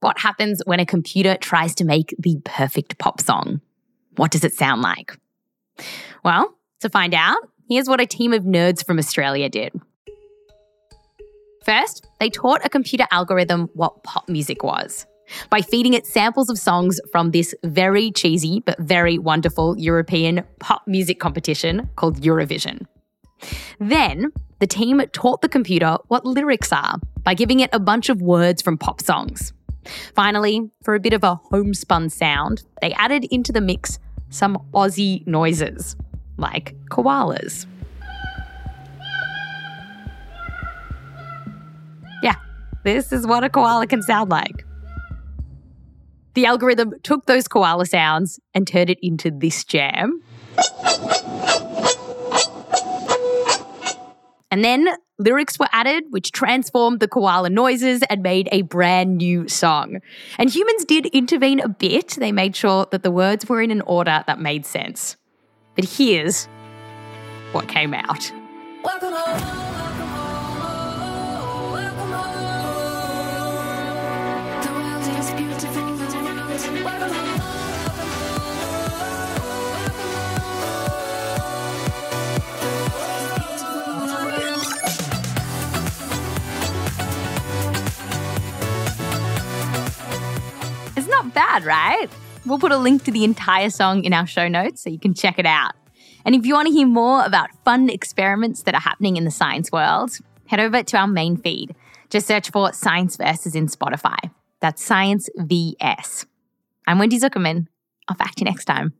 what happens when a computer tries to make the perfect pop song? What does it sound like? Well, to find out, here's what a team of nerds from Australia did. First, they taught a computer algorithm what pop music was by feeding it samples of songs from this very cheesy but very wonderful European pop music competition called Eurovision. Then, the team taught the computer what lyrics are by giving it a bunch of words from pop songs. Finally, for a bit of a homespun sound, they added into the mix some Aussie noises, like koalas. Yeah, this is what a koala can sound like. The algorithm took those koala sounds and turned it into this jam. And then lyrics were added, which transformed the koala noises and made a brand new song. And humans did intervene a bit. They made sure that the words were in an order that made sense. But here's what came out. It's bad, right? We'll put a link to the entire song in our show notes so you can check it out. And if you want to hear more about fun experiments that are happening in the science world, head over to our main feed. Just search for Science Versus in Spotify. That's Science VS. I'm Wendy Zuckerman. I'll back to you next time.